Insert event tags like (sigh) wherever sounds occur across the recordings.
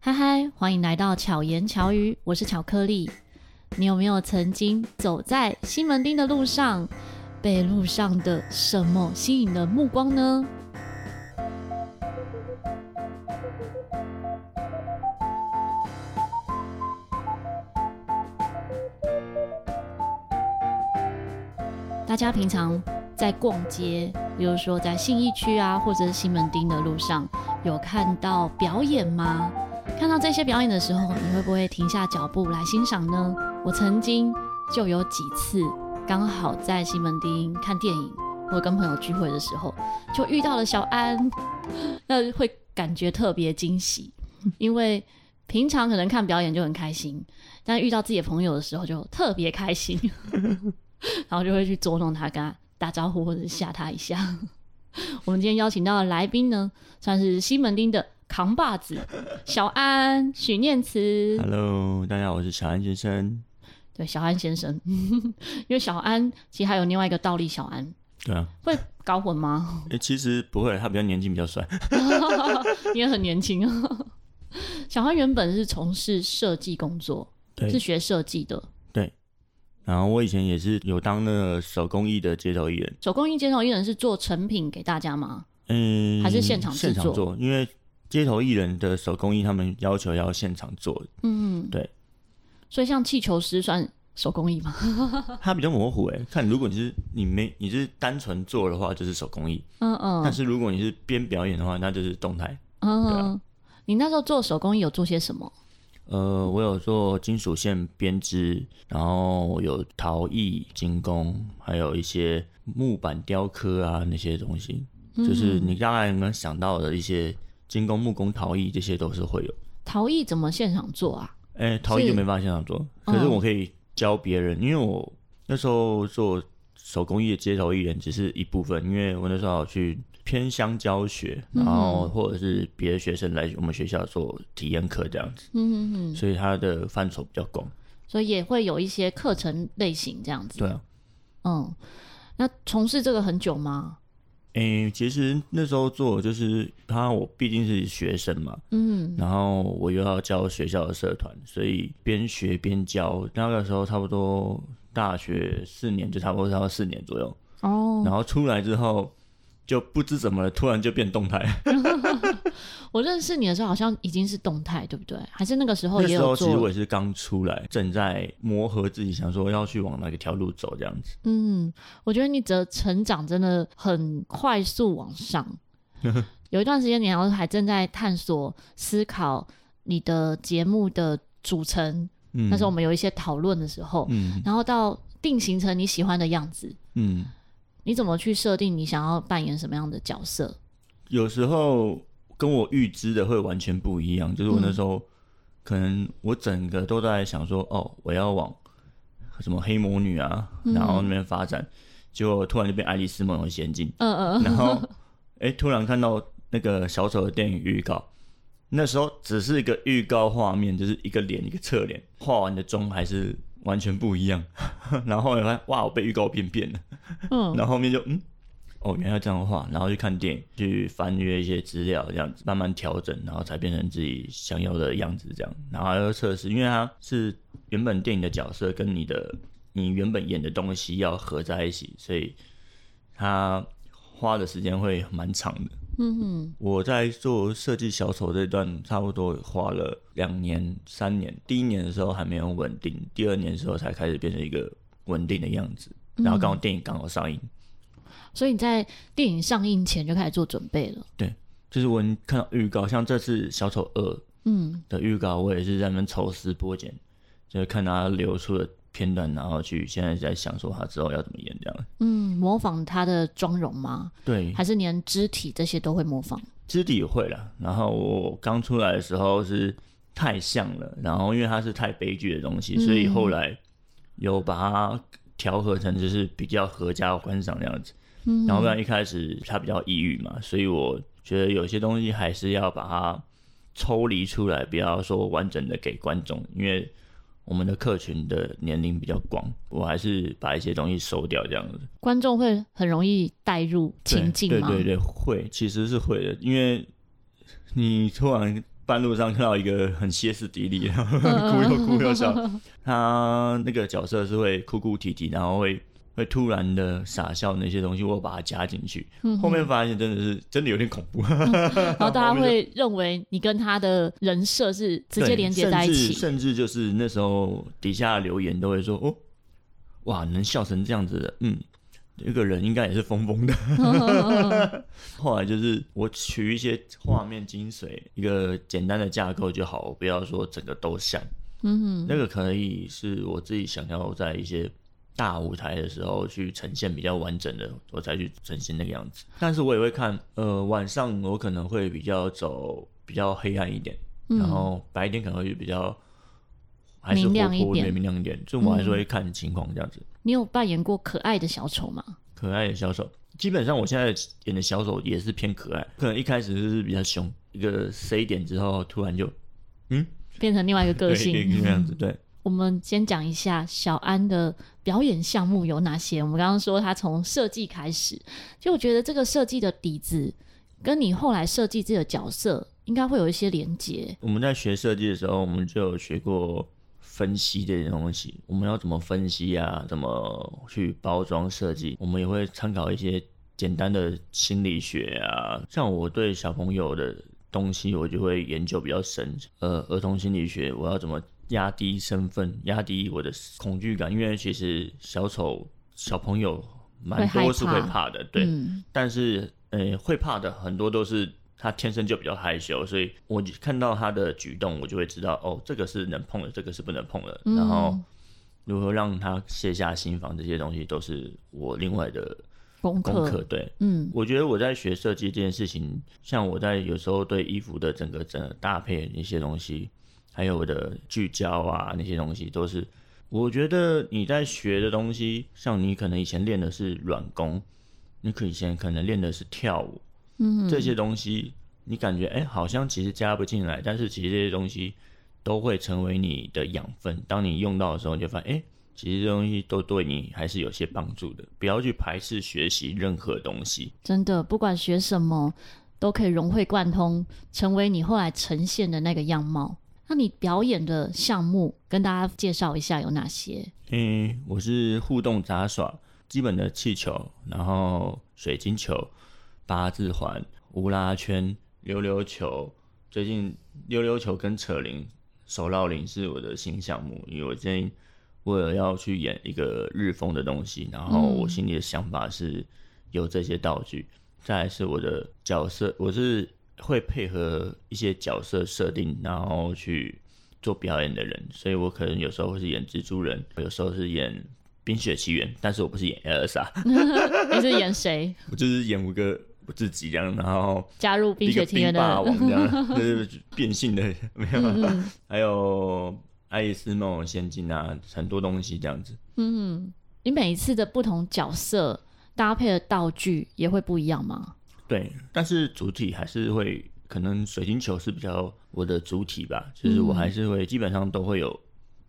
嗨嗨，欢迎来到巧言巧语，我是巧克力。你有没有曾经走在西门町的路上，被路上的什么吸引了目光呢？大家平常在逛街，比如说在信义区啊，或者是西门町的路上，有看到表演吗？看到这些表演的时候，你会不会停下脚步来欣赏呢？我曾经就有几次刚好在西门町看电影或跟朋友聚会的时候，就遇到了小安，(gasps) 那会感觉特别惊喜，因为平常可能看表演就很开心，但遇到自己的朋友的时候就特别开心，(laughs) 然后就会去捉弄他，跟他打招呼或者吓他一下。(laughs) 我们今天邀请到的来宾呢，算是西门町的。扛把子，小安许念慈。Hello，大家好，我是小安先生。对，小安先生，(laughs) 因为小安其实还有另外一个倒立小安。对啊。(laughs) 会搞混吗？欸，其实不会，他比较年轻，比较帅。(laughs) 你也很年轻啊。小安原本是从事设计工作，是学设计的。对。然后我以前也是有当那个手工艺的街头艺人。手工艺街头艺人是做成品给大家吗？嗯，还是现场制作？现场做，因为。街头艺人的手工艺，他们要求要现场做。嗯，对。所以像气球师算手工艺吗？(laughs) 它比较模糊哎，看如果你是你没你是单纯做的话，就是手工艺。嗯嗯。但是如果你是边表演的话，那就是动态。嗯嗯。啊、你那时候做手工艺有做些什么？呃，我有做金属线编织，然后有陶艺、金工，还有一些木板雕刻啊那些东西，就是你大概能想到的一些。金工、木工、陶艺，这些都是会有。陶艺怎么现场做啊？哎、欸，陶艺就没办法现场做，是可是我可以教别人，嗯、因为我那时候做手工艺的街头艺人只是一部分，因为我那时候去偏乡教学，然后或者是别的学生来我们学校做体验课这样子。嗯嗯嗯。所以它的范畴比较广，所以也会有一些课程类型这样子。对啊。嗯，那从事这个很久吗？诶、欸，其实那时候做就是他，我毕竟是学生嘛，嗯，然后我又要教学校的社团，所以边学边教。那个时候差不多大学四年，就差不多差不多四年左右。哦，然后出来之后。就不知怎么了，突然就变动态。(laughs) 我认识你的时候好像已经是动态，对不对？还是那个时候也有做？那时候其实我也是刚出来，正在磨合自己，想说要去往哪个条路走这样子。嗯，我觉得你的成长真的很快速往上。(laughs) 有一段时间，你好像还正在探索、思考你的节目的组成。嗯，那时候我们有一些讨论的时候，嗯，然后到定型成你喜欢的样子，嗯。你怎么去设定你想要扮演什么样的角色？有时候跟我预知的会完全不一样。就是我那时候，可能我整个都在想说，哦，我要往什么黑魔女啊，然后那边发展，结果突然就变爱丽丝梦游仙境。嗯嗯。然后，(laughs) 哎，突然看到那个小丑的电影预告，那时候只是一个预告画面，就是一个脸一个侧脸，画完的妆还是。完全不一样，(laughs) 然后后来发现哇，我被预告片骗了，嗯，然后后面就嗯，哦，原来这样的话，然后去看电影，去翻阅一些资料，这样子慢慢调整，然后才变成自己想要的样子，这样，然后还要测试，因为它是原本电影的角色跟你的你原本演的东西要合在一起，所以它花的时间会蛮长的。嗯哼，我在做设计小丑这段，差不多花了两年、三年。第一年的时候还没有稳定，第二年的时候才开始变成一个稳定的样子。然后刚好电影刚好上映，嗯，所以你在电影上映前就开始做准备了。对，就是我看到预告，像这次小丑二嗯的预告，我也是在那边抽丝剥茧，就是看他流出的。片段，然后去现在在想说他之后要怎么演这样。嗯，模仿他的妆容吗？对，还是连肢体这些都会模仿？肢体也会了。然后我刚出来的时候是太像了，然后因为他是太悲剧的东西，所以后来有把它调和成就是比较合家观赏那样子。嗯，然后不然一开始他比较抑郁嘛，所以我觉得有些东西还是要把它抽离出来，不要说完整的给观众，因为。我们的客群的年龄比较广，我还是把一些东西收掉，这样子。观众会很容易带入情境吗？对对对，会，其实是会的，因为你突然半路上看到一个很歇斯底里，然后 (laughs) 哭又哭又笑。他那个角色是会哭哭啼啼，然后会会突然的傻笑那些东西，我把它加进去。后面发现真的是真的有点恐怖。(laughs) 然后大家会认为你跟他的人设是直接连接在一起，甚至就是那时候底下留言都会说：“哦，哇，能笑成这样子的，嗯。”一个人应该也是疯疯的。(laughs) 后来就是我取一些画面精髓，一个简单的架构就好，不要说整个都像。嗯哼，那个可以是我自己想要在一些大舞台的时候去呈现比较完整的，我才去呈现那个样子。但是我也会看，呃，晚上我可能会比较走比较黑暗一点，然后白天可能会比较还是活泼一点，明亮一点。就我还是会看情况这样子。你有扮演过可爱的小丑吗？可爱的小丑，基本上我现在演的小丑也是偏可爱，可能一开始就是比较凶，一个 C 点之后，突然就嗯，变成另外一个个性，这样子。对，我们先讲一下小安的表演项目有哪些。我们刚刚说他从设计开始，就我觉得这个设计的底子跟你后来设计这个角色应该会有一些连接。我们在学设计的时候，我们就有学过。分析这些东西，我们要怎么分析啊？怎么去包装设计？我们也会参考一些简单的心理学啊。像我对小朋友的东西，我就会研究比较深。呃，儿童心理学，我要怎么压低身份，压低我的恐惧感？因为其实小丑小朋友蛮多是会怕的，对。嗯、但是，呃，会怕的很多都是。他天生就比较害羞，所以我看到他的举动，我就会知道哦，这个是能碰的，这个是不能碰的。嗯、然后如何让他卸下心防，这些东西都是我另外的功课。对，嗯，我觉得我在学设计这件事情，像我在有时候对衣服的整个整个搭配那些东西，还有我的聚焦啊那些东西，都是我觉得你在学的东西，像你可能以前练的是软功，你可以以前可能练的是跳舞。嗯，这些东西你感觉哎，好像其实加不进来，但是其实这些东西都会成为你的养分。当你用到的时候，你就发现哎，其实这东西都对你还是有些帮助的。不要去排斥学习任何东西，真的，不管学什么，都可以融会贯通，成为你后来呈现的那个样貌。那你表演的项目跟大家介绍一下有哪些？嗯，我是互动杂耍，基本的气球，然后水晶球。八字环、乌拉圈、溜溜球，最近溜溜球跟扯铃、手绕铃是我的新项目，因为我最近为了要去演一个日风的东西，然后我心里的想法是有这些道具。再来是我的角色，我是会配合一些角色设定，然后去做表演的人，所以我可能有时候会是演蜘蛛人，有时候是演冰雪奇缘，但是我不是演艾尔莎，你是演谁？我就是演五个。我自己这样，然后加入冰雪奇缘的霸王这样，就是变性的没有，嗯、还有《爱丽丝梦游仙境》啊，很多东西这样子。嗯，你每一次的不同角色搭配的道具也会不一样吗？对，但是主体还是会，可能水晶球是比较我的主体吧，就是我还是会基本上都会有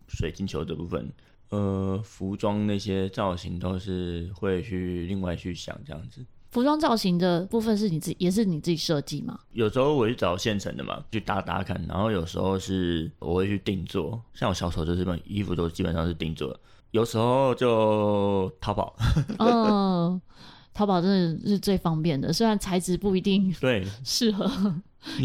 水晶球这部分。呃，服装那些造型都是会去另外去想这样子。服装造型的部分是你自己，也是你自己设计吗？有时候我去找现成的嘛，去搭搭看。然后有时候是我会去定做，像我小丑就是本衣服都基本上是定做。有时候就淘宝。(laughs) 哦，淘宝真的是最方便的，虽然材质不一定对 (laughs) 适合，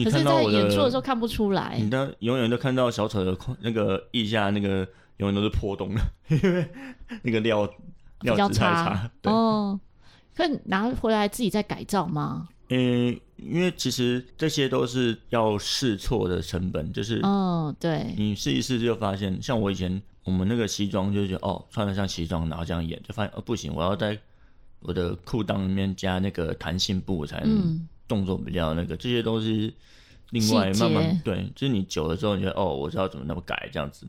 可是在演出的时候看不出来。你的永远都看到小丑的那个腋下那个永远都是破洞的，因为那个料料质太差。对哦。可以拿回来自己再改造吗？嗯，因为其实这些都是要试错的成本，就是哦，对，你试一试就发现，像我以前我们那个西装就觉得哦，穿的像西装，然后这样演就发现哦不行，我要在我的裤裆里面加那个弹性布才能动作比较那个，嗯、这些都是另外慢慢对，就是你久了之后，你觉得哦，我知道怎么那么改这样子。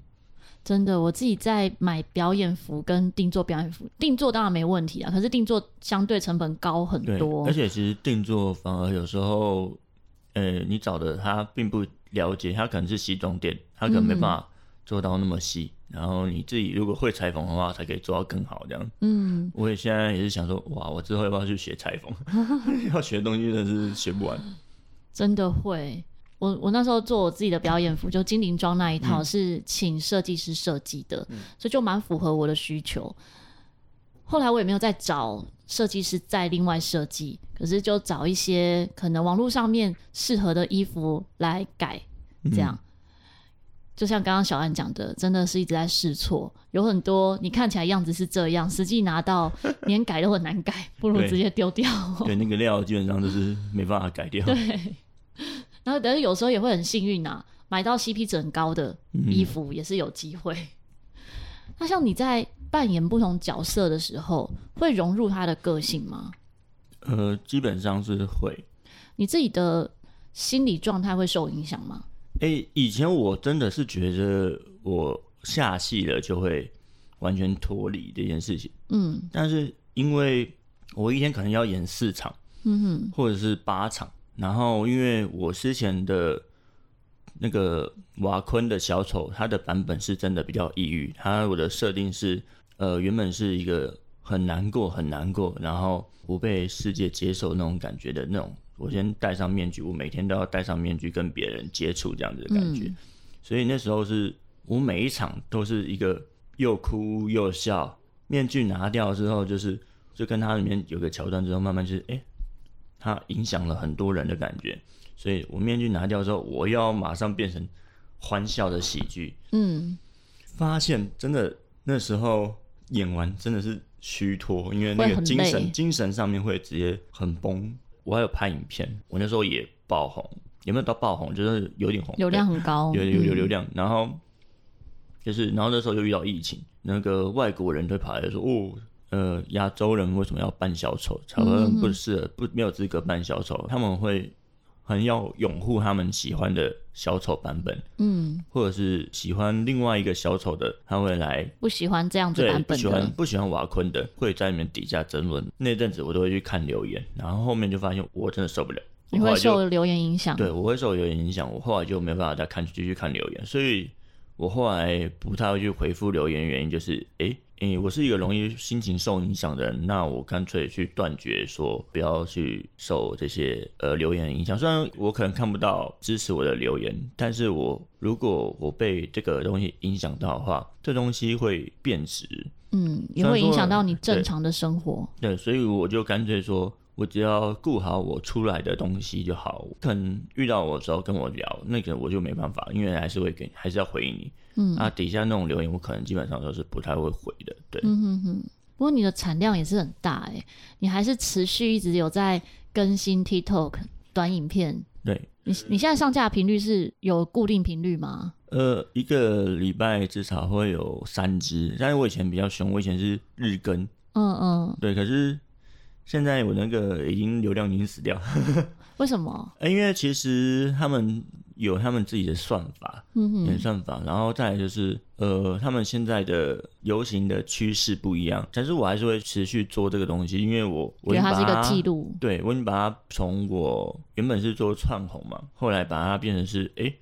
真的，我自己在买表演服跟定做表演服，定做当然没问题啊，可是定做相对成本高很多。而且其实定做反而有时候，呃、欸，你找的他并不了解，他可能是西装店，他可能没办法做到那么细。嗯、然后你自己如果会裁缝的话，才可以做到更好这样。嗯，我也现在也是想说，哇，我之后要不要去学裁缝？(laughs) 要学的东西真的是学不完。真的会。我我那时候做我自己的表演服，就精灵装那一套是请设计师设计的，嗯、所以就蛮符合我的需求。后来我也没有再找设计师再另外设计，可是就找一些可能网络上面适合的衣服来改，这样。嗯就像刚刚小安讲的，真的是一直在试错，有很多你看起来样子是这样，实际拿到连改都很难改，不如直接丢掉。对，那个料基本上就是没办法改掉。对，然后但是有时候也会很幸运啊，买到 CP 值很高的衣服也是有机会。嗯、那像你在扮演不同角色的时候，会融入他的个性吗？呃，基本上是会。你自己的心理状态会受影响吗？哎、欸，以前我真的是觉得我下戏了就会完全脱离这件事情，嗯，但是因为我一天可能要演四场，嗯哼，或者是八场，然后因为我之前的那个瓦昆的小丑，他的版本是真的比较抑郁，他我的设定是，呃，原本是一个很难过、很难过，然后不被世界接受那种感觉的那种。我先戴上面具，我每天都要戴上面具跟别人接触，这样子的感觉。嗯、所以那时候是我每一场都是一个又哭又笑。面具拿掉之后，就是就跟他里面有个桥段之后，慢慢就是哎、欸，他影响了很多人的感觉。所以我面具拿掉之后，我要马上变成欢笑的喜剧。嗯，发现真的那时候演完真的是虚脱，因为那个精神精神上面会直接很崩。我还有拍影片，我那时候也爆红，有没有到爆红？就是有点红，流量很高，有有有流量。嗯、然后就是，然后那时候又遇到疫情，那个外国人就跑来说：“哦，呃，亚洲人为什么要扮小丑？他们不是不没有资格扮小丑，他们会。”很要拥护他们喜欢的小丑版本，嗯，或者是喜欢另外一个小丑的，他会来不喜欢这样子版本的，不喜欢不喜欢瓦昆的，会在你们底下争论。那阵子我都会去看留言，然后后面就发现我真的受不了。你会受留言影响？对，我会受留言影响。我后来就没办法再看继续看留言，所以我后来不太会去回复留言，原因就是哎。欸诶、欸，我是一个容易心情受影响的人，那我干脆去断绝，说不要去受这些呃留言影响。虽然我可能看不到支持我的留言，但是我如果我被这个东西影响到的话，这东西会变质，嗯，也会影响到你正常的生活。对，对，所以我就干脆说。我只要顾好我出来的东西就好。可能遇到我的时候跟我聊，那个我就没办法，因为还是会给，还是要回应你。嗯，啊，底下那种留言，我可能基本上都是不太会回的。对，嗯哼哼。不过你的产量也是很大哎，你还是持续一直有在更新 TikTok 短影片。对，你你现在上架频率是有固定频率吗？呃，一个礼拜至少会有三支，但是我以前比较凶，我以前是日更。嗯嗯。对，可是。现在我那个已经流量已经死掉，(laughs) 为什么？因为其实他们有他们自己的算法，嗯哼，演算法，然后再来就是呃，他们现在的流行的趋势不一样，但是我还是会持续做这个东西，因为我我觉得它是一个记录，对，我已经把它从我原本是做串红嘛，后来把它变成是哎，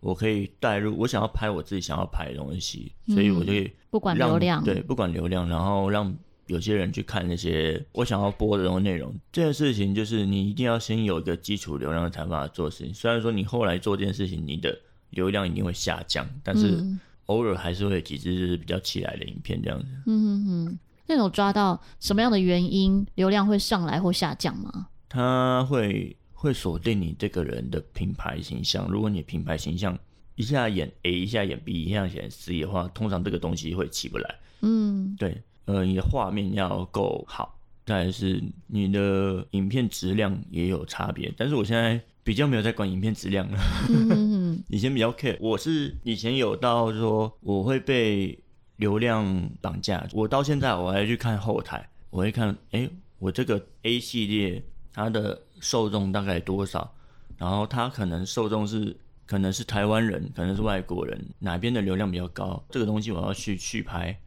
我可以带入我想要拍我自己想要拍的东西，所以我就可以不管流量，对，不管流量，然后让。有些人去看那些我想要播的这种内容，这件事情就是你一定要先有一个基础流量才办法做事情。虽然说你后来做这件事情，你的流量一定会下降，但是偶尔还是会有几支就是比较起来的影片这样子。嗯嗯嗯，那种抓到什么样的原因流量会上来或下降吗？它会会锁定你这个人的品牌形象。如果你品牌形象一下演 A，一下演 B，一下演 C 的话，通常这个东西会起不来。嗯，对。呃，你的画面要够好，再来是你的影片质量也有差别。但是我现在比较没有在管影片质量了，嗯、(laughs) 以前比较 care。我是以前有到说我会被流量绑架，我到现在我还去看后台，我会看，哎、欸，我这个 A 系列它的受众大概多少？然后它可能受众是可能是台湾人，可能是外国人，哪边的流量比较高？这个东西我要去去拍。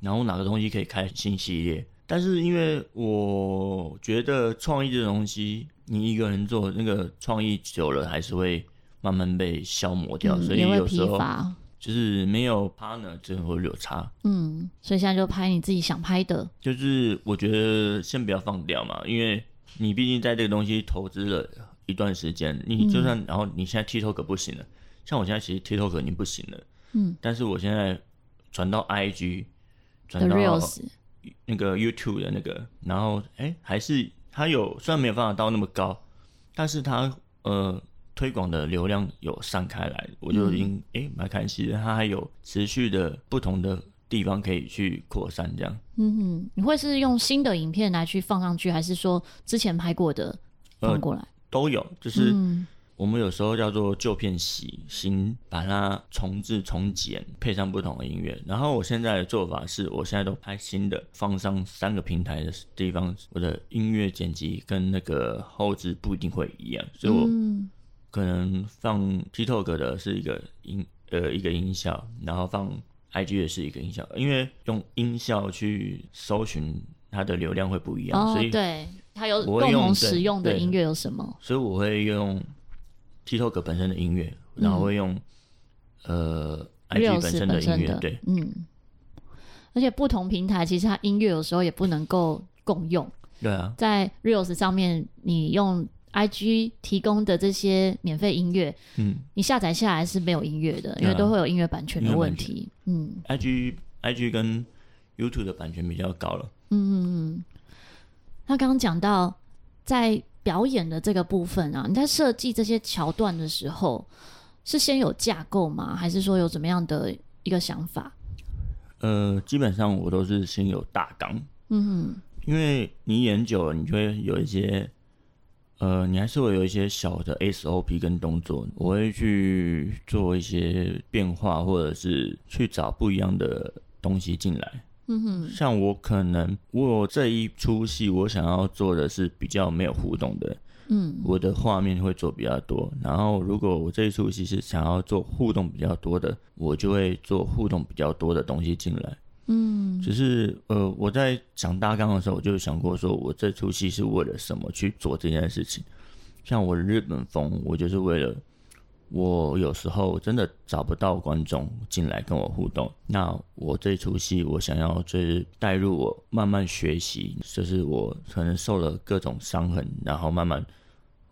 然后哪个东西可以开新系列？但是因为我觉得创意这东西，你一个人做那个创意久了，还是会慢慢被消磨掉，嗯、所以有时候就是没有 partner 就会有差。嗯，所以现在就拍你自己想拍的。就是我觉得先不要放掉嘛，因为你毕竟在这个东西投资了一段时间，你就算、嗯、然后你现在 TikTok 不行了，像我现在其实 TikTok 已经不行了，嗯，但是我现在转到 IG，转到那个 YouTube 的那个，然后哎、欸，还是它有虽然没有办法到那么高，但是它呃推广的流量有散开来，我就已经哎蛮开心的，它还有持续的不同的。地方可以去扩散，这样。嗯哼，你会是用新的影片来去放上去，还是说之前拍过的放过来？呃、都有，就是我们有时候叫做旧片洗新，把它重制重剪，配上不同的音乐。然后我现在的做法是，我现在都拍新的，放上三个平台的地方，我的音乐剪辑跟那个后置不一定会一样，所以我可能放 TikTok 的是一个音呃一个音效，然后放。IG 的是一个音效，因为用音效去搜寻它的流量会不一样，哦、所以对它有共同使用的音乐有什么？所以我会用 TikTok 本身的音乐，然后会用、嗯、呃 IG 本身的音乐，对，嗯。而且不同平台其实它音乐有时候也不能够共用，对啊，在 Reels 上面你用。I G 提供的这些免费音乐，嗯，你下载下来是没有音乐的，因为都会有音乐版权的问题。嗯，I G I G 跟 YouTube 的版权比较高了。嗯嗯嗯。他刚刚讲到在表演的这个部分啊，你在设计这些桥段的时候，是先有架构吗？还是说有怎么样的一个想法？呃，基本上我都是先有大纲。嗯哼，因为你演久了，你就会有一些。呃，你还是会有一些小的 SOP 跟动作，我会去做一些变化，或者是去找不一样的东西进来。嗯哼，像我可能我这一出戏，我想要做的是比较没有互动的，嗯，我的画面会做比较多。然后，如果我这一出戏是想要做互动比较多的，我就会做互动比较多的东西进来。嗯，只是呃，我在讲大纲的时候，我就想过说，我这出戏是为了什么去做这件事情。像我日本风，我就是为了我有时候真的找不到观众进来跟我互动，那我这出戏我想要就是带入我慢慢学习，就是我可能受了各种伤痕，然后慢慢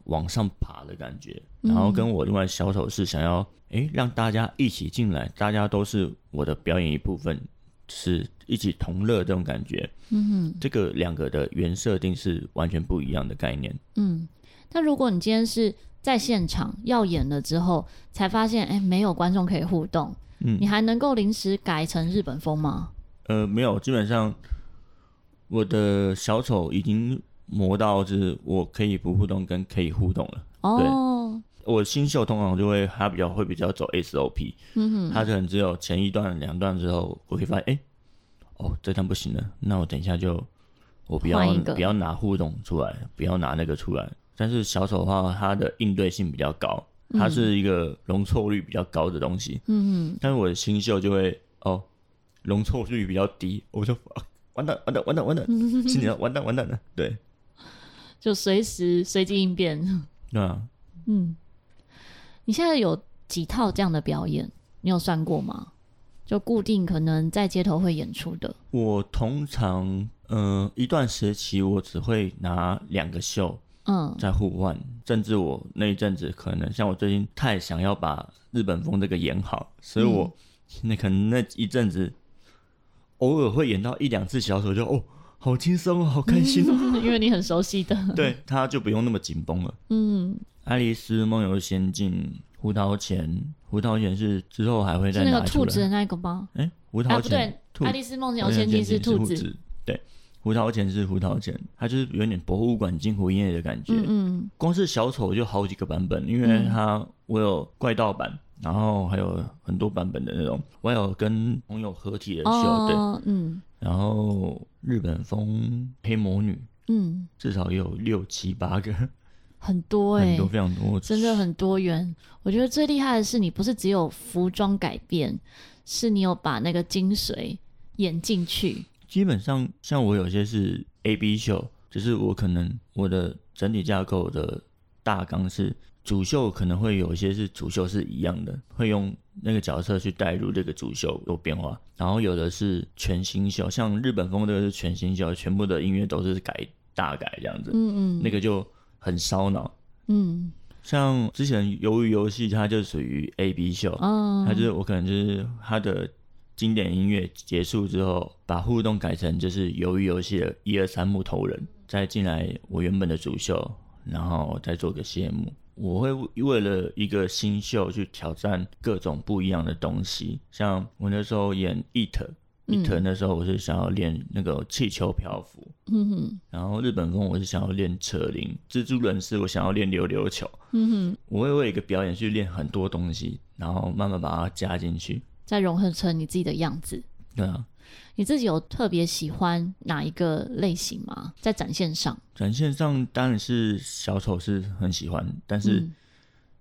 往上爬的感觉。然后跟我另外小丑是想要哎、欸、让大家一起进来，大家都是我的表演一部分。是一起同乐这种感觉，嗯哼，这个两个的原设定是完全不一样的概念，嗯。那如果你今天是在现场要演了之后，才发现哎、欸，没有观众可以互动，嗯，你还能够临时改成日本风吗？呃，没有，基本上我的小丑已经磨到就是我可以不互动跟可以互动了。哦，我新秀通常就会他比较会比较走 SOP，嗯哼，他可能只有前一段两段之后，我可以发现哎、欸，哦，这段不行了，那我等一下就我不要不要拿互动出来，不要拿那个出来。但是小丑的话，它的应对性比较高，它是一个容错率比较高的东西，嗯嗯，但是我的新秀就会哦，容错率比较低，我就、啊、完蛋完蛋完蛋完蛋，心里要完蛋 (laughs) 完蛋了，对，就随时随机应变。对啊，(laughs) 嗯，你现在有几套这样的表演？你有算过吗？就固定可能在街头会演出的。我通常，嗯、呃，一段时期我只会拿两个秀，嗯，在互换。甚至我那一阵子可能像我最近太想要把日本风这个演好，所以我那可能那一阵子偶尔会演到一两次小丑，就哦。好轻松哦，好开心哦，因为你很熟悉的，(laughs) 对，他就不用那么紧绷了。嗯，爱丽丝梦游仙境，胡桃钳，胡桃钳是之后还会再拿出来。是那个兔子的那个吗？哎、欸，胡桃钳、啊、不对，爱丽丝梦游仙境是兔子，对，胡桃钳是胡桃钳，它就是有点博物馆惊魂夜的感觉。嗯，嗯，光是小丑就好几个版本，因为它我有怪盗版。然后还有很多版本的那种，我有跟朋友合体的秀，哦、对，嗯，然后日本风黑魔女，嗯，至少也有六七八个，很多哎、欸，很多非常多，真的很多元。我觉得最厉害的是，你不是只有服装改变，是你有把那个精髓演进去。基本上，像我有些是 A B 秀，就是我可能我的整体架构的大纲是。主秀可能会有一些是主秀是一样的，会用那个角色去带入这个主秀有变化，然后有的是全新秀，像日本风这个是全新秀，全部的音乐都是改大改这样子，嗯嗯，那个就很烧脑，嗯，像之前鱿鱼游戏，它就属于 A B 秀，嗯，它就是我可能就是它的经典音乐结束之后，把互动改成就是鱿鱼游戏的一二三木头人，再进来我原本的主秀，然后再做个谢幕。我会为了一个新秀去挑战各种不一样的东西，像我那时候演 It。伊藤那时候我是想要练那个气球漂浮，嗯哼，然后日本风我是想要练扯铃，蜘蛛人是我想要练溜溜球，嗯哼，我会为一个表演去练很多东西，然后慢慢把它加进去，再融合成你自己的样子。对啊，你自己有特别喜欢哪一个类型吗？在展现上，展现上当然是小丑是很喜欢，但是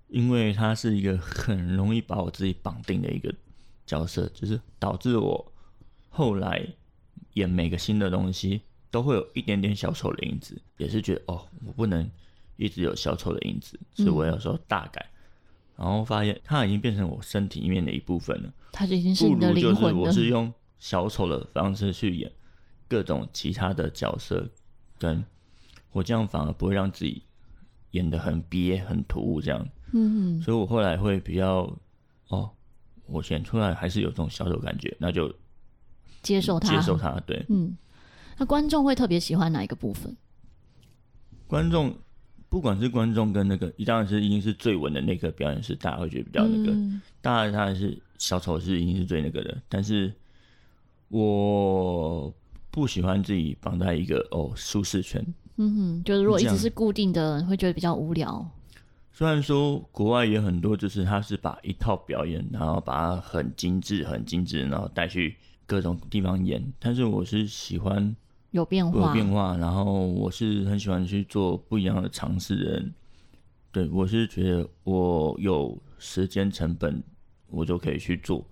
因为他是一个很容易把我自己绑定的一个角色，就是导致我。后来演每个新的东西都会有一点点小丑的影子，也是觉得哦，我不能一直有小丑的影子，所以我有时候大改，嗯、然后发现它已经变成我身体里面的一部分了。它就已经是你的灵魂了。我是用小丑的方式去演各种其他的角色，跟我这样反而不会让自己演的很憋、很突兀这样。嗯，所以我后来会比较哦，我选出来还是有这种小丑感觉，那就。接受他，接受他，对，嗯，那观众会特别喜欢哪一个部分？观众，不管是观众跟那个，当然是已经是最稳的那个表演是大家会觉得比较那个，嗯、当然当然是小丑是已经是最那个的，但是我不喜欢自己绑在一个哦舒适圈，嗯哼，就是如果一直是固定的，会觉得比较无聊。虽然说国外也很多，就是他是把一套表演，然后把它很精致、很精致，然后带去。各种地方演，但是我是喜欢有变化，有变化，然后我是很喜欢去做不一样的尝试的人。对，我是觉得我有时间成本，我就可以去做。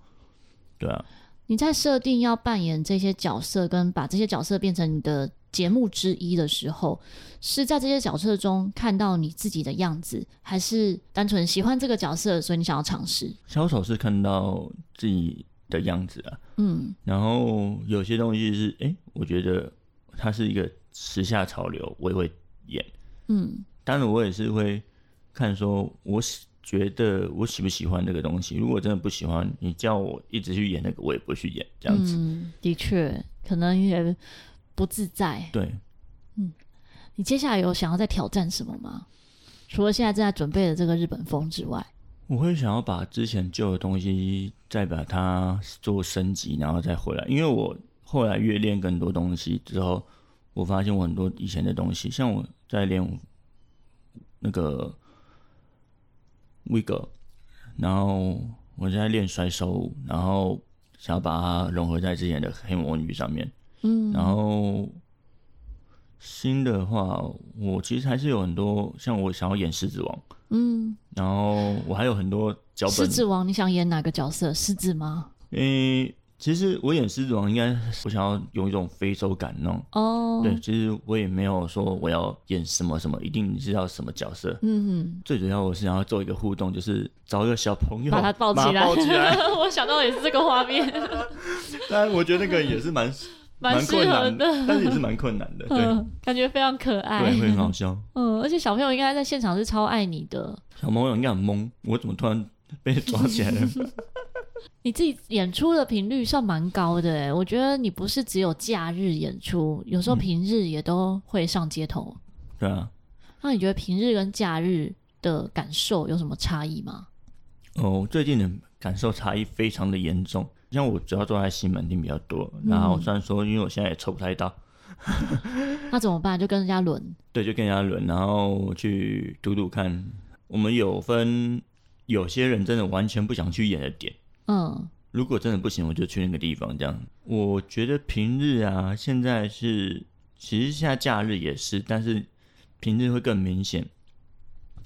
对啊，你在设定要扮演这些角色，跟把这些角色变成你的节目之一的时候，是在这些角色中看到你自己的样子，还是单纯喜欢这个角色，所以你想要尝试？小丑是看到自己的样子啊，嗯，然后有些东西是，哎、欸，我觉得它是一个时下潮流，我也会演，嗯，当然我也是会看说，我喜觉得我喜不喜欢这个东西，如果真的不喜欢，你叫我一直去演那个，我也不会去演，这样子，嗯，的确，可能也不自在，对，嗯，你接下来有想要再挑战什么吗？除了现在正在准备的这个日本风之外？我会想要把之前旧的东西再把它做升级，然后再回来。因为我后来越练更多东西之后，我发现我很多以前的东西，像我在练那个 Wiggle，然后我在练甩手舞，然后想要把它融合在之前的黑魔女上面。嗯，然后。新的话，我其实还是有很多，像我想要演狮子王，嗯，然后我还有很多脚本。狮子王，你想演哪个角色？狮子吗？诶、欸，其实我演狮子王，应该我想要有一种非洲感那种。哦，对，其实我也没有说我要演什么什么，一定是要什么角色。嗯哼，最主要我是想要做一个互动，就是找一个小朋友把他抱起来。抱起来 (laughs) 我想到也是这个画面。(laughs) 但我觉得那个也是蛮。蛮适合的，但是也是蛮困难的，对，感觉非常可爱，对，会很好笑，嗯，而且小朋友应该在现场是超爱你的，小朋友应该很懵，我怎么突然被抓起来了？(laughs) 你自己演出的频率算蛮高的哎，我觉得你不是只有假日演出，有时候平日也都会上街头，对啊，那你觉得平日跟假日的感受有什么差异吗？哦，最近的感受差异非常的严重。像我主要坐在西门町比较多，然后虽然说因为我现在也抽不太到，嗯、那怎么办？就跟人家轮？对，就跟人家轮，然后去赌赌看。我们有分，有些人真的完全不想去演的点，嗯，如果真的不行，我就去那个地方。这样，我觉得平日啊，现在是，其实现在假日也是，但是平日会更明显，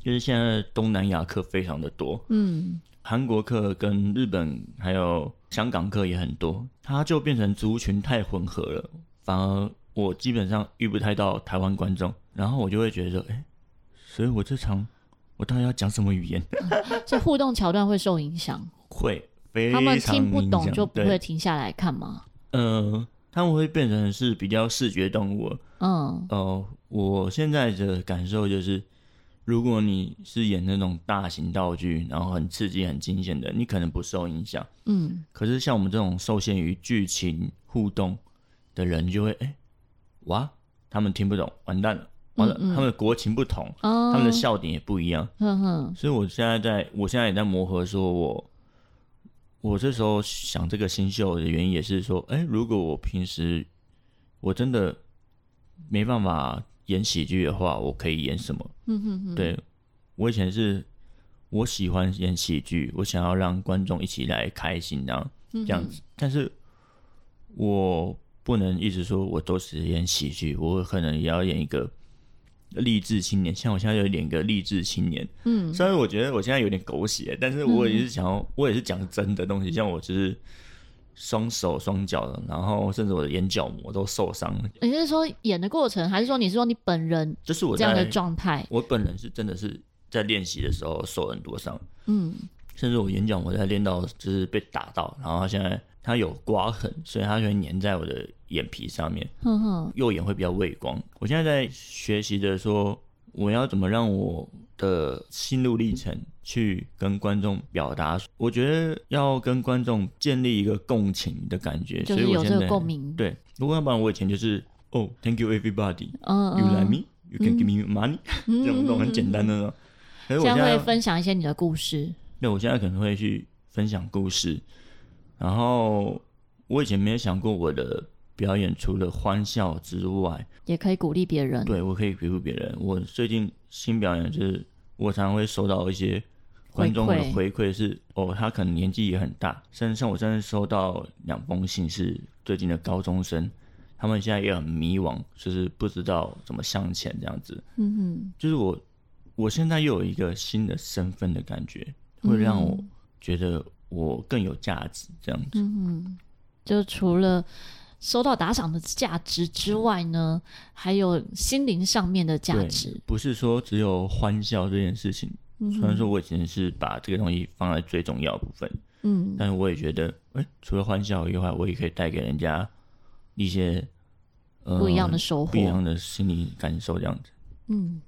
就是现在东南亚客非常的多，嗯。韩国客跟日本还有香港客也很多，它就变成族群太混合了，反而我基本上遇不太到台湾观众，然后我就会觉得说，哎、欸，所以我这场我到底要讲什么语言？(laughs) 这互动桥段会受影响？会，非常他们听不懂就不会停下来看吗？呃，他们会变成是比较视觉动物。嗯，哦、呃，我现在的感受就是。如果你是演那种大型道具，然后很刺激、很惊险的，你可能不受影响。嗯，可是像我们这种受限于剧情互动的人，就会哎、欸，哇，他们听不懂，完蛋了，完了，嗯嗯他们的国情不同，哦、他们的笑点也不一样。哼哼所以我现在在，我现在也在磨合，说我。我这时候想这个新秀的原因也是说，哎，如果我平时我真的没办法演喜剧的话，我可以演什么？嗯哼哼。对，我以前是我喜欢演喜剧，我想要让观众一起来开心，这样这样子。但是我不能一直说我都是演喜剧，我可能也要演一个。励志青年，像我现在有点个励志青年，嗯，虽然我觉得我现在有点狗血，但是我也是想要，嗯、我也是讲真的东西，像我就是双手双脚的，然后甚至我的眼角膜都受伤了。你是说演的过程，还是说你是说你本人？就是我这样的状态。我本人是真的是在练习的时候受很多伤，嗯，甚至我眼角膜在练到就是被打到，然后他现在它有刮痕，所以它就会粘在我的。眼皮上面，呵呵，右眼会比较畏光。我现在在学习着说，我要怎么让我的心路历程去跟观众表达。我觉得要跟观众建立一个共情的感觉，就是有这个共鸣。对，如果要不然我以前就是哦、oh,，Thank you everybody，嗯嗯 You like me? You can give me money，、嗯、(laughs) 这种很简单的呢。现在会分享一些你的故事。对，我现在可能会去分享故事。然后我以前没有想过我的。表演除了欢笑之外，也可以鼓励别人。对，我可以鼓励别人。我最近新表演就是，我常常会收到一些观众的回馈，是哦，他可能年纪也很大，甚至像我甚至收到两封信，是最近的高中生，他们现在也很迷惘，就是不知道怎么向前这样子。嗯哼，就是我，我现在又有一个新的身份的感觉，会让我觉得我更有价值这样子。嗯哼，就除了。收到打赏的价值之外呢，还有心灵上面的价值。不是说只有欢笑这件事情。嗯、虽然说我以前是把这个东西放在最重要的部分，嗯，但是我也觉得，哎、欸，除了欢笑以外，我也可以带给人家一些、呃、不一样的收获，不一样的心理感受，这样子。嗯，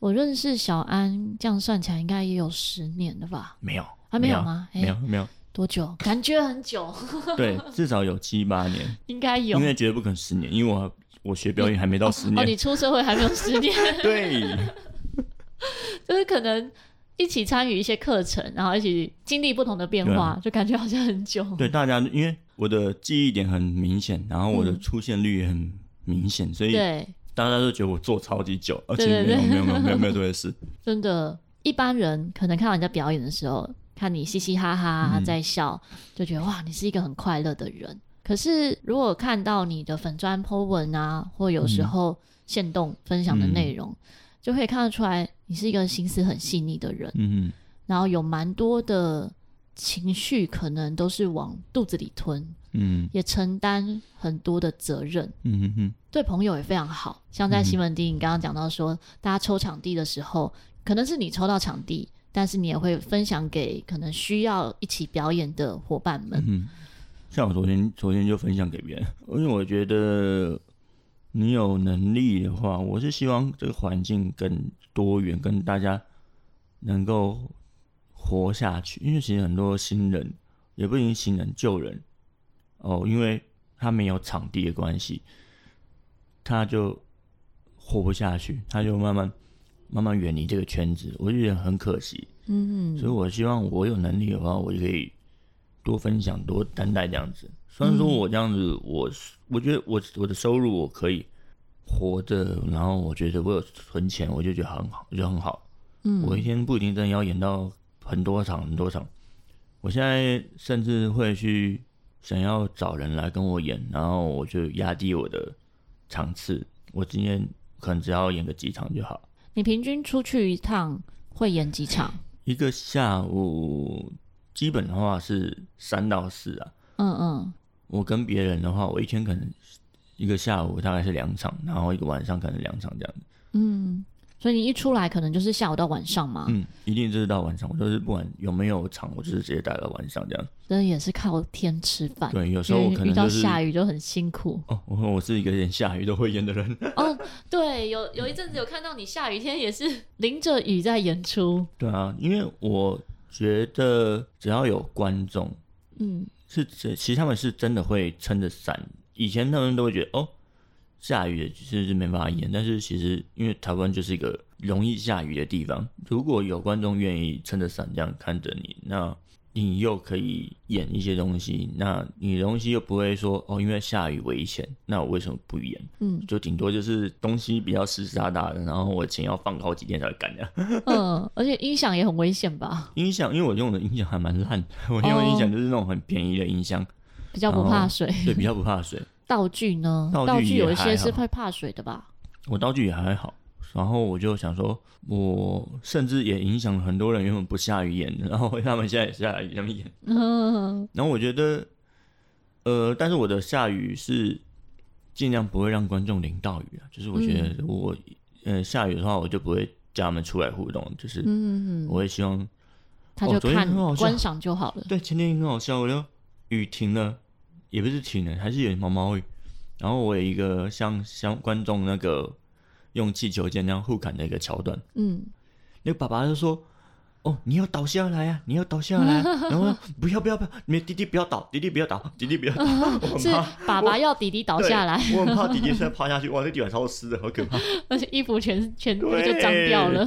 我认识小安，这样算起来应该也有十年了吧？没有，还没有吗？没有，没有。多久？感觉很久。(laughs) 对，至少有七八年，应该有。因为绝对不可能十年，因为我我学表演还没到十年。哦，你出社会还没有十年。(laughs) 对，(laughs) 就是可能一起参与一些课程，然后一起经历不同的变化，啊、就感觉好像很久。对，大家因为我的记忆点很明显，然后我的出现率也很明显，嗯、所以大家都觉得我做超级久，而且没有没有没有没有没有这回事。真的，一般人可能看到你在表演的时候。看你嘻嘻哈哈在笑，嗯、就觉得哇，你是一个很快乐的人。可是如果看到你的粉砖 po 文啊，或有时候限动分享的内容，嗯、就可以看得出来你是一个心思很细腻的人。嗯，然后有蛮多的情绪，可能都是往肚子里吞。嗯，也承担很多的责任。嗯哼哼，对朋友也非常好。像在西门町，你刚刚讲到说，大家抽场地的时候，可能是你抽到场地。但是你也会分享给可能需要一起表演的伙伴们。嗯，像我昨天昨天就分享给别人，因为我觉得你有能力的话，我是希望这个环境更多元，跟大家能够活下去。因为其实很多新人也不一定新人旧人哦，因为他没有场地的关系，他就活不下去，他就慢慢。慢慢远离这个圈子，我就觉得很可惜。嗯哼，所以我希望我有能力的话，我就可以多分享、多担待这样子。虽然说我这样子，我我觉得我我的收入我可以活着，然后我觉得我有存钱，我就觉得很好，我觉得很好。嗯，我一天不一定真的要演到很多场很多场。我现在甚至会去想要找人来跟我演，然后我就压低我的场次。我今天可能只要演个几场就好。你平均出去一趟会演几场？一个下午基本的话是三到四啊。嗯嗯。我跟别人的话，我一天可能一个下午大概是两场，然后一个晚上可能两场这样子。嗯，所以你一出来可能就是下午到晚上嘛。嗯，一定就是到晚上，我就是不管有没有场，我就是直接待到晚上这样。真的也是靠天吃饭。对，有时候我可能、就是、遇到下雨就很辛苦。哦，我我是一个连下雨都会演的人。(laughs) 哦，对，有有一阵子有看到你下雨天也是淋着雨在演出。对啊，因为我觉得只要有观众，嗯，是其实他们是真的会撑着伞。以前他们都会觉得哦。下雨其实是没办法演，但是其实因为台湾就是一个容易下雨的地方，如果有观众愿意撑着伞这样看着你，那你又可以演一些东西，那你的东西又不会说哦，因为下雨危险，那我为什么不演？嗯，就顶多就是东西比较湿湿哒哒的，然后我钱要放好几天才会干掉。嗯，而且音响也很危险吧？音响，因为我用的音响还蛮烂，我用的音响就是那种很便宜的音箱，比较不怕水。对，比较不怕水。道具呢？道具有一些是会怕水的吧？我道具也还好，然后我就想说，我甚至也影响了很多人原本不下雨演的，然后他们现在也下雨他们演。(laughs) 然后我觉得，呃，但是我的下雨是尽量不会让观众淋到雨啊，就是我觉得我、嗯、呃下雨的话，我就不会叫他们出来互动，就是我会希望他就看观赏就好了。对，前天很好笑，我就雨停了。也不是停了，还是有毛毛雨。然后我有一个像像观众那个用气球剑那样互砍的一个桥段。嗯，那个爸爸就说：“哦，你要倒下来啊，你要倒下来啊。(laughs) ”然后说：“不要不要不要，你弟弟不要倒，弟弟不要倒，(laughs) 弟弟不要倒。我”是爸爸要弟弟倒下来。我很怕弟弟现在趴下去，(laughs) 哇，那地板超湿的，好可怕。而且衣服全全部就脏掉了。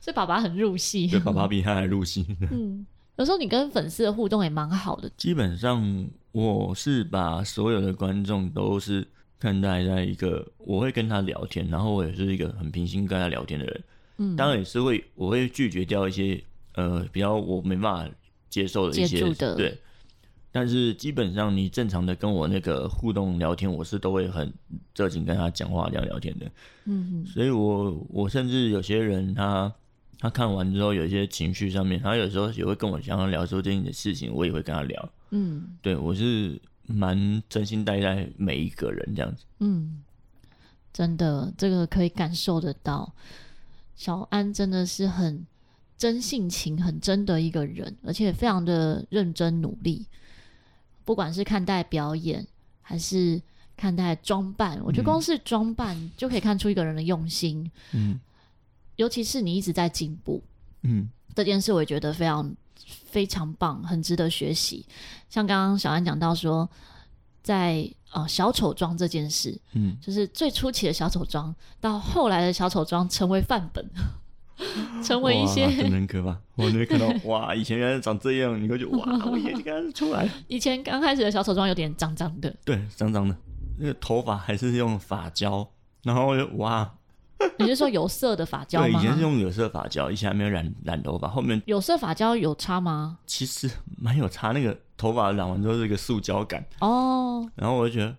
所以爸爸很入戏。对，爸爸比他还入戏。嗯。有时候你跟粉丝的互动也蛮好的。基本上我是把所有的观众都是看待在一个，我会跟他聊天，然后我也是一个很平心跟他聊天的人。嗯，当然也是会，我会拒绝掉一些呃比较我没办法接受的一些的对。但是基本上你正常的跟我那个互动聊天，我是都会很热情跟他讲话聊聊天的。嗯，所以我我甚至有些人他。他看完之后有一些情绪上面，他有时候也会跟我想要聊说这件事情，我也会跟他聊。嗯，对，我是蛮真心待在每一个人这样子。嗯，真的，这个可以感受得到。小安真的是很真性情、很真的一个人，而且非常的认真努力。不管是看待表演，还是看待装扮，我觉得光是装扮就可以看出一个人的用心。嗯。尤其是你一直在进步，嗯，这件事我也觉得非常非常棒，很值得学习。像刚刚小安讲到说，在呃小丑妆这件事，嗯，就是最初期的小丑妆，到后来的小丑妆成为范本，(laughs) 成为一些很可怕。我就会看到 (laughs) 哇，以前原来长这样，你会觉得哇，我眼睛刚刚出来。以前刚开始的小丑妆有点脏脏的，对，脏脏的，那个头发还是用发胶，然后就哇。(laughs) 你是说有色的发胶吗？对，以前是用有色发胶，以前还没有染染头发。后面有色发胶有差吗？其实蛮有差，那个头发染完之后是一个塑胶感哦。然后我就觉得，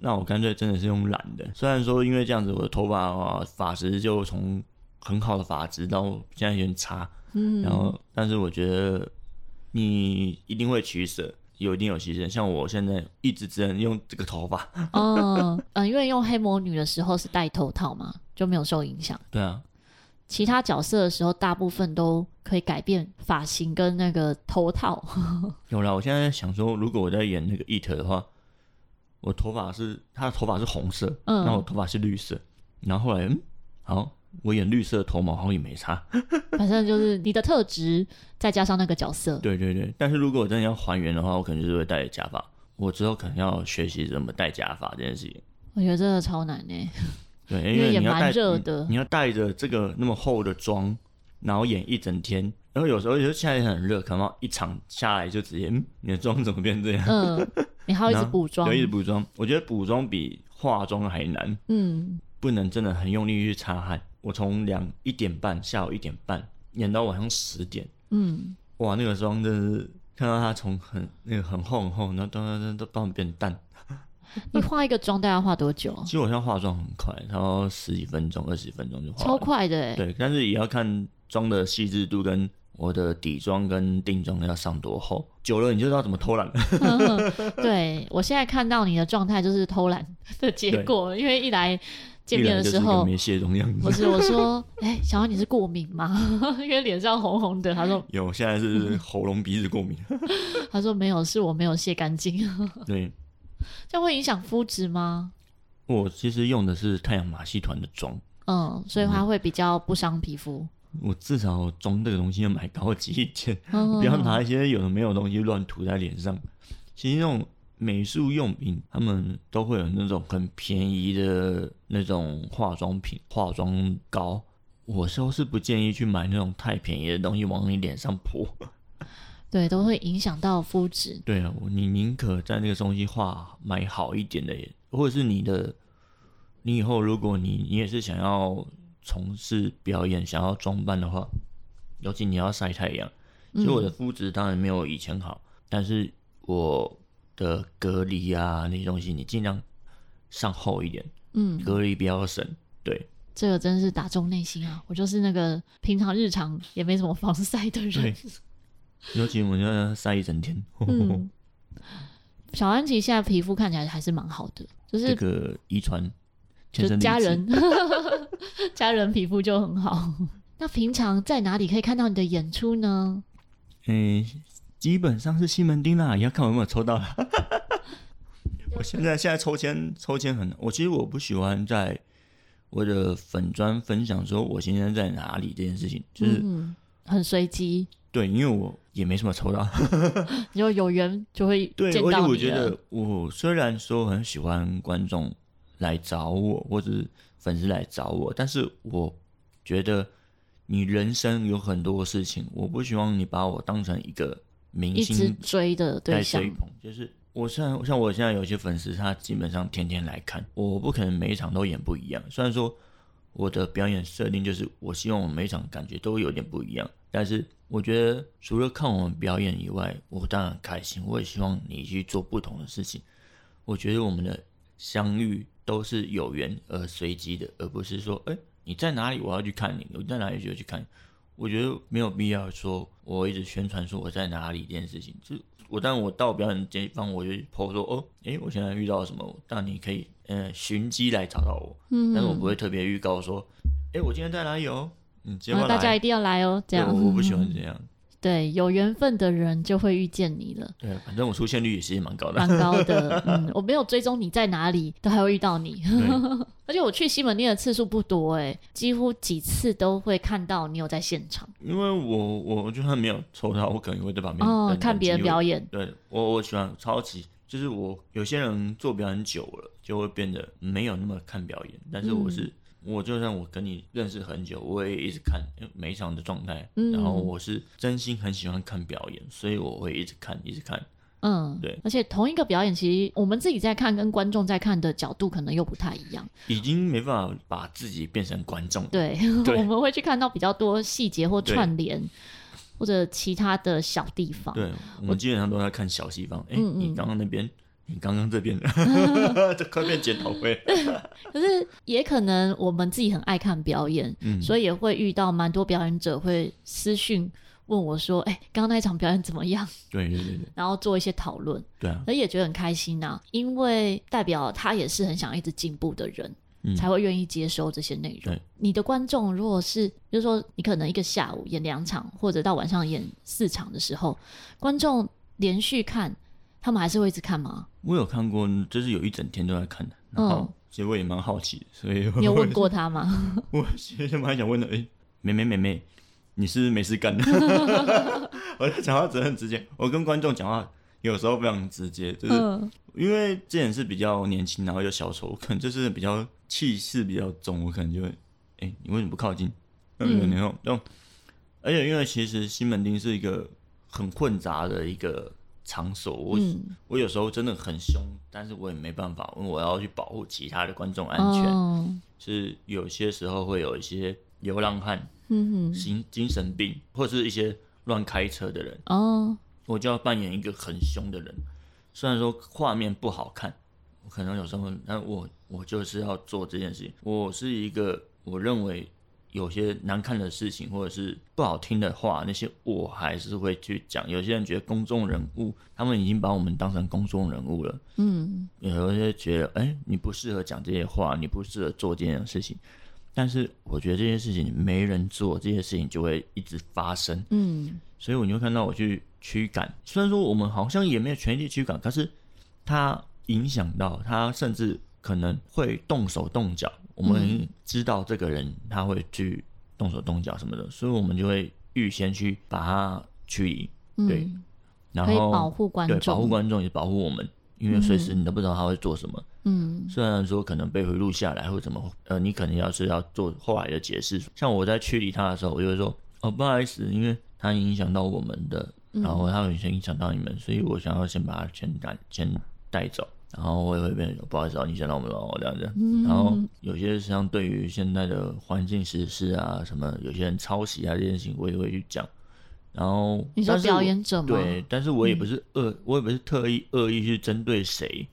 那我干脆真的是用染的。虽然说因为这样子，我的头发啊发质就从很好的发质到现在有点差。嗯。然后，但是我觉得你一定会取舍。有一定有牺牲，像我现在一直只能用这个头发。嗯嗯，因为用黑魔女的时候是戴头套嘛，就没有受影响。对啊，其他角色的时候，大部分都可以改变发型跟那个头套。(laughs) 有了，我现在想说，如果我在演那个 It 的话，我头发是他的头发是红色，嗯，然后我头发是绿色，然后后来嗯，好。我演绿色头毛好像也没差，(laughs) 反正就是你的特质再加上那个角色。对对对，但是如果我真的要还原的话，我可能就是会戴假发。我之后可能要学习怎么戴假发这件事情。我觉得真的超难呢。对，因为也蛮热的。你要带着这个那么厚的妆，然后演一整天。然后有时候有时候现在很热，可能一场下来就直接，嗯，你的妆怎么变这样？嗯，(laughs) 你还要一直补妆，对，一直补妆。我觉得补妆比化妆还难。嗯，不能真的很用力去擦汗。我从两一点半下午一点半演到晚上十点，嗯，哇，那个妆真的是看到它从很那个很厚很厚，然后当当当当变淡。(laughs) 你化一个妆大概要化多久？其实我现在化妆很快，然后十几分钟、二十分钟就化。超快的哎。对，但是也要看妆的细致度跟我的底妆跟定妆要上多厚，久了你就知道怎么偷懒了。(laughs) (laughs) 对，我现在看到你的状态就是偷懒的结果，因为一来。见面的时候没卸妆样子。不是我说，哎、欸，小安你是过敏吗？因为脸上红红的。他说有，现在是喉咙鼻子过敏。他说没有，是我没有卸干净。对，这样会影响肤质吗？我其实用的是太阳马戏团的妆，嗯，所以它会比较不伤皮肤。我至少妆这个东西要买高级一点，嗯、不要拿一些有的没有的东西乱涂在脸上。其实那种美术用品，他们都会有那种很便宜的那种化妆品、化妆膏。我都是不建议去买那种太便宜的东西往你脸上泼。对，都会影响到肤质。对啊，你宁可在那个东西画买好一点的，或者是你的，你以后如果你你也是想要。从事表演，想要装扮的话，尤其你要晒太阳。其实我的肤质当然没有以前好，嗯、但是我的隔离啊那些东西，你尽量上厚一点，嗯，隔离比较省。对，这个真是打中内心啊！我就是那个平常日常也没什么防晒的人，尤其我要晒一整天。嗯、小安琪现在皮肤看起来还是蛮好的，就是这个遗传。就是家人，(laughs) 家人皮肤就很好。那平常在哪里可以看到你的演出呢？嗯、欸，基本上是西门町啦，也要看我有没有抽到啦。(laughs) 我现在现在抽签抽签很，我其实我不喜欢在我的粉砖分享说我现在在哪里这件事情，就是、嗯、很随机。对，因为我也没什么抽到，(laughs) 你就有缘就会 (laughs) 见到你。对，而且我觉得我虽然说很喜欢观众。来找我，或者是粉丝来找我，但是我觉得你人生有很多事情，我不希望你把我当成一个明星一直追的对象。就是我像像我现在有些粉丝，他基本上天天来看，我不可能每一场都演不一样。虽然说我的表演设定就是我希望我每一场感觉都有点不一样，但是我觉得除了看我们表演以外，我当然很开心。我也希望你去做不同的事情。我觉得我们的相遇。都是有缘而随机的，而不是说，哎、欸，你在哪里，我要去看你；我在哪里就去看你。我觉得没有必要说，我一直宣传说我在哪里这件事情。就我，当我到表演地方，我就 po 说，哦，哎、欸，我现在遇到了什么，但你可以，呃，寻机来找到我。嗯，但是我不会特别预告说，哎、欸，我今天在哪里哦，嗯，结果大家一定要来哦，这样。我，我不喜欢这样。对，有缘分的人就会遇见你了。对，反正我出现率也是蛮高的。蛮高的，(laughs) 嗯，我没有追踪你在哪里，都还会遇到你。(laughs) 而且我去西门町的次数不多，哎，几乎几次都会看到你有在现场。因为我我就算没有抽到，我可能会在旁边哦看别人表演。对，我我喜欢超级，就是我有些人做表演久了，就会变得没有那么看表演，但是我是。嗯我就算我跟你认识很久，我也一直看每一场的状态，嗯，然后我是真心很喜欢看表演，所以我会一直看，一直看。嗯，对。而且同一个表演，其实我们自己在看，跟观众在看的角度可能又不太一样。已经没办法把自己变成观众。对，对 (laughs) 我们会去看到比较多细节或串联，或者其他的小地方。对，我们基本上都在看小地方。哎，你刚刚那边。你刚刚这边，(laughs) 这快变检讨会。(laughs) 可是也可能我们自己很爱看表演，嗯，所以也会遇到蛮多表演者会私讯问我说：“哎、欸，刚刚那一场表演怎么样？”对对对对，然后做一些讨论。对啊，所以也觉得很开心呐、啊，因为代表他也是很想一直进步的人，嗯、才会愿意接收这些内容。对你的观众如果是，就是说你可能一个下午演两场，或者到晚上演四场的时候，观众连续看。他们还是会一直看吗？我有看过，就是有一整天都在看的。然后其实我也蛮好奇，所以你有问过他吗？(laughs) 我其实蛮想问的。哎、欸，妹妹妹妹，你是不是没事干的？(laughs) 我在讲话真的很直接。我跟观众讲话有时候非常直接，就是因为之前是比较年轻，然后又小丑，可能就是比较气势比较重，我可能就会，哎、欸，你为什么不靠近？嗯，然后，然后，而且因为其实西门町是一个很混杂的一个。场所，我、嗯、我有时候真的很凶，但是我也没办法，因为我要去保护其他的观众安全。哦、是有些时候会有一些流浪汉，嗯哼，精精神病或是一些乱开车的人，哦，我就要扮演一个很凶的人。虽然说画面不好看，我可能有时候，但我我就是要做这件事情。我是一个我认为有些难看的事情或者是不好听的话，那些我还是会去讲。有些人觉得公众人物，他们已经把我们当成公众人物了。嗯，有些觉得，哎、欸，你不适合讲这些话，你不适合做这件事情。但是我觉得这些事情没人做，这些事情就会一直发生。嗯，所以我就会看到我去驱赶。虽然说我们好像也没有全力驱赶，可是它影响到他，甚至可能会动手动脚。我们知道这个人他会去动手动脚什么的，所以我们就会预先去把他驱离。对，然后保护观众，对，保护观众也保护我们。因为随时你都不知道他会做什么，嗯，虽然说可能被回录下来或怎么，呃，你可能要是要做后来的解释。像我在驱离他的时候，我就会说，哦，不好意思，因为他影响到我们的，然后他会先影响到你们，所以我想要先把他先带先带走，然后我也会变，不好意思，啊，你先让我们了，这样子。然后有些像对于现在的环境实施啊，什么有些人抄袭啊这件事情，我也会去讲。然后你说表演者吗？对，但是我也不是恶，嗯、我也不是特意恶意去针对谁，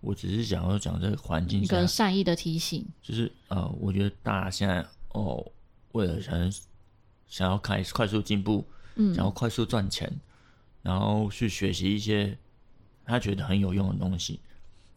我只是想要讲这个环境下，一个善意的提醒，就是呃，我觉得大家现在哦，为了想想要开快速进步，嗯，想要快速赚钱，然后去学习一些他觉得很有用的东西，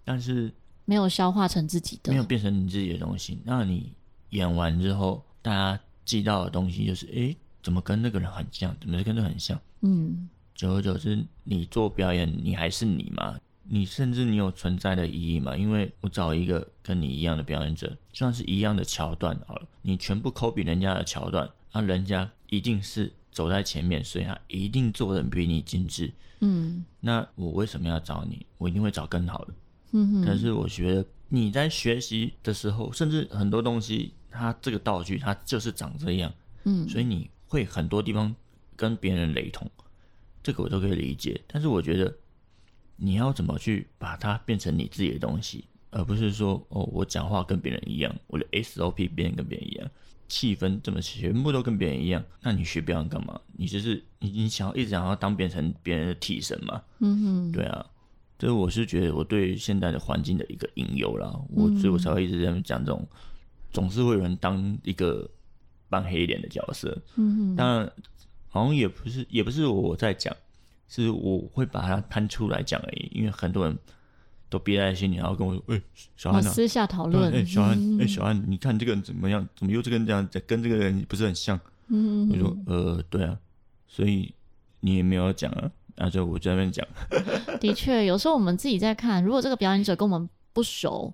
但是没有消化成自己的，没有变成你自己的东西，那你演完之后，大家记到的东西就是哎。诶怎么跟那个人很像？怎么跟那个很像？嗯，久而久之，你做表演，你还是你吗？你甚至你有存在的意义吗？因为我找一个跟你一样的表演者，算是一样的桥段好了，你全部 copy 人家的桥段，那人家一定是走在前面，所以他一定做的比你精致。嗯，那我为什么要找你？我一定会找更好的。嗯哼，可是我觉得你在学习的时候，甚至很多东西，它这个道具它就是长这样。嗯，所以你。会很多地方跟别人雷同，这个我都可以理解。但是我觉得你要怎么去把它变成你自己的东西，而不是说哦，我讲话跟别人一样，我的 SOP 变跟别人一样，气氛怎么全部都跟别人一样？那你学别人干嘛？你就是你你想要一直想要当变成别人的替身嘛？嗯哼，对啊，所以我是觉得我对现在的环境的一个隐忧啦，我所以我才会一直在讲这种，总是会有人当一个。扮黑脸的角色，嗯哼，当然好像也不是，也不是我在讲，是我会把它摊出来讲而已。因为很多人都憋在心里，然后跟我说：“哎、欸，小安、啊，私下讨论，哎、欸，小安，哎、欸，小安，你看这个人怎么样？怎么又这个人这样？跟这个人不是很像？”嗯哼，我说：“呃，对啊，所以你也没有讲啊，那就我在那边讲。(laughs) ”的确，有时候我们自己在看，如果这个表演者跟我们不熟。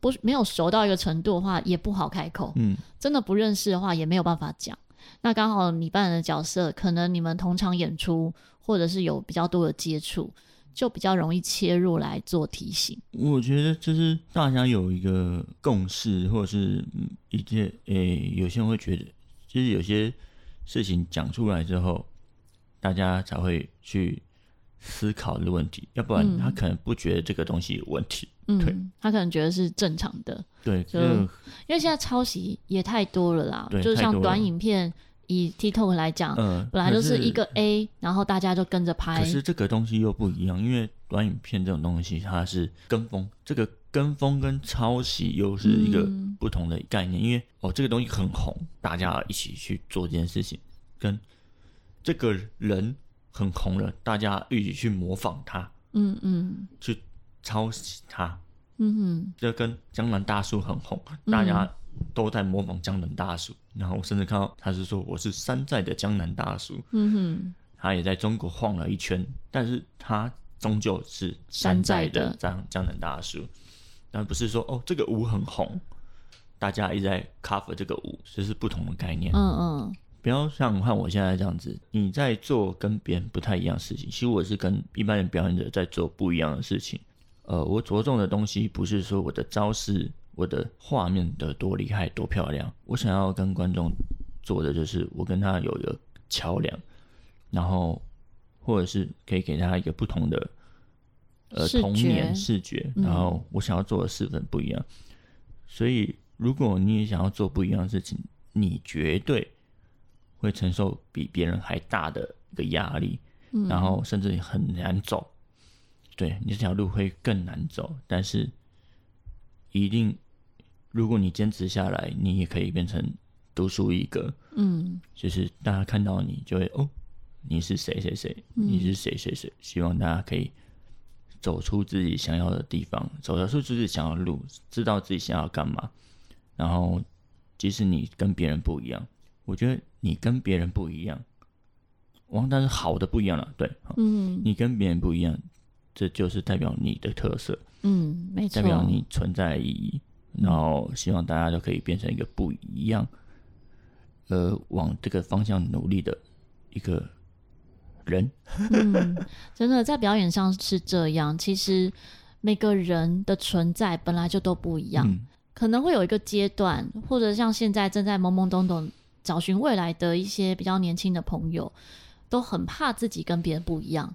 不没有熟到一个程度的话，也不好开口。嗯，真的不认识的话，也没有办法讲。那刚好你扮演的角色，可能你们同场演出，或者是有比较多的接触，就比较容易切入来做提醒。我觉得就是大家有一个共识，或者是一些诶、欸，有些人会觉得，其实有些事情讲出来之后，大家才会去思考的问题，要不然他可能不觉得这个东西有问题。嗯，对他可能觉得是正常的。对，就因为现在抄袭也太多了啦。对，就像短影片，以 TikTok 来讲，嗯，本来就是一个 A，然后大家就跟着拍。可是这个东西又不一样，因为短影片这种东西它是跟风，这个跟风跟抄袭又是一个不同的概念。嗯、因为哦，这个东西很红，大家一起去做这件事情，跟这个人很红了，大家一起去模仿他。嗯嗯，去。抄袭他，嗯哼，就跟江南大叔很红，大家都在模仿江南大叔，嗯、然后我甚至看到他是说我是山寨的江南大叔，嗯哼，他也在中国晃了一圈，但是他终究是山寨的。江江南大叔，但不是说哦这个舞很红，大家一直在 cover 这个舞，这是不同的概念，嗯嗯，不要像看我现在这样子，你在做跟别人不太一样的事情，其实我是跟一般人表演者在做不一样的事情。呃，我着重的东西不是说我的招式、我的画面的多厉害、多漂亮，我想要跟观众做的就是我跟他有一个桥梁，然后或者是可以给他一个不同的呃童年视觉，然后我想要做的四分不一样。嗯、所以，如果你也想要做不一样的事情，你绝对会承受比别人还大的一个压力，嗯、然后甚至很难走。对，你这条路会更难走，但是一定，如果你坚持下来，你也可以变成独树一格。嗯，就是大家看到你就会哦，你是谁谁谁，你是谁谁谁。希望大家可以走出自己想要的地方，走出自己想要的路，知道自己想要干嘛。然后，即使你跟别人不一样，我觉得你跟别人不一样，王丹是好的不一样了，对，嗯，你跟别人不一样，这就是代表你的特色，嗯，没错，代表你存在的意义。然后，希望大家都可以变成一个不一样，呃，往这个方向努力的一个人。(laughs) 嗯，真的在表演上是这样。其实每个人的存在本来就都不一样。嗯可能会有一个阶段，或者像现在正在懵懵懂懂找寻未来的一些比较年轻的朋友，都很怕自己跟别人不一样，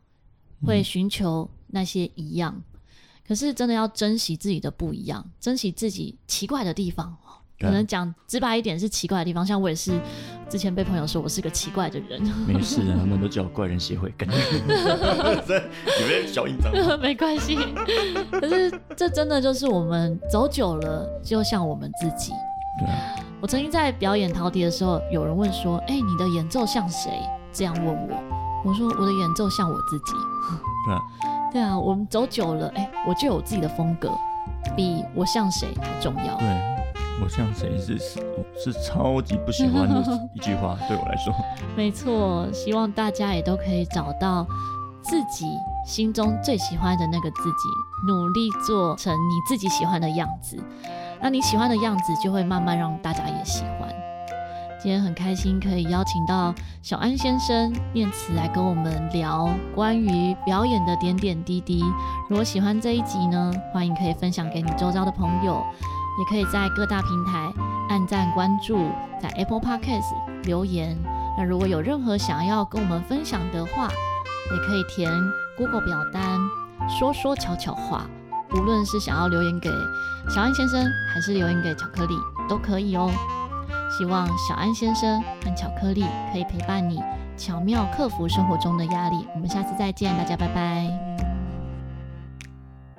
会寻求那些一样。嗯。可是真的要珍惜自己的不一样，珍惜自己奇怪的地方。可能讲直白一点是奇怪的地方，像我也是之前被朋友说我是个奇怪的人。(laughs) 没事啊，他们都叫怪人协会，感 (laughs) 觉有没有小印章？(laughs) 没关系，可是这真的就是我们走久了，就像我们自己。对啊。我曾经在表演陶笛的时候，有人问说：“哎、欸，你的演奏像谁？”这样问我，我说：“我的演奏像我自己。”对啊。对啊，我们走久了，哎、欸，我就有自己的风格，比我像谁还重要。对。我像谁是是是超级不喜欢的一句话，对我来说。(laughs) 没错，希望大家也都可以找到自己心中最喜欢的那个自己，努力做成你自己喜欢的样子。那你喜欢的样子，就会慢慢让大家也喜欢。今天很开心可以邀请到小安先生念慈来跟我们聊关于表演的点点滴滴。如果喜欢这一集呢，欢迎可以分享给你周遭的朋友。也可以在各大平台按赞关注，在 Apple Podcast 留言。那如果有任何想要跟我们分享的话，也可以填 Google 表单，说说悄悄话。无论是想要留言给小安先生，还是留言给巧克力，都可以哦。希望小安先生和巧克力可以陪伴你，巧妙克服生活中的压力。我们下次再见，大家拜拜。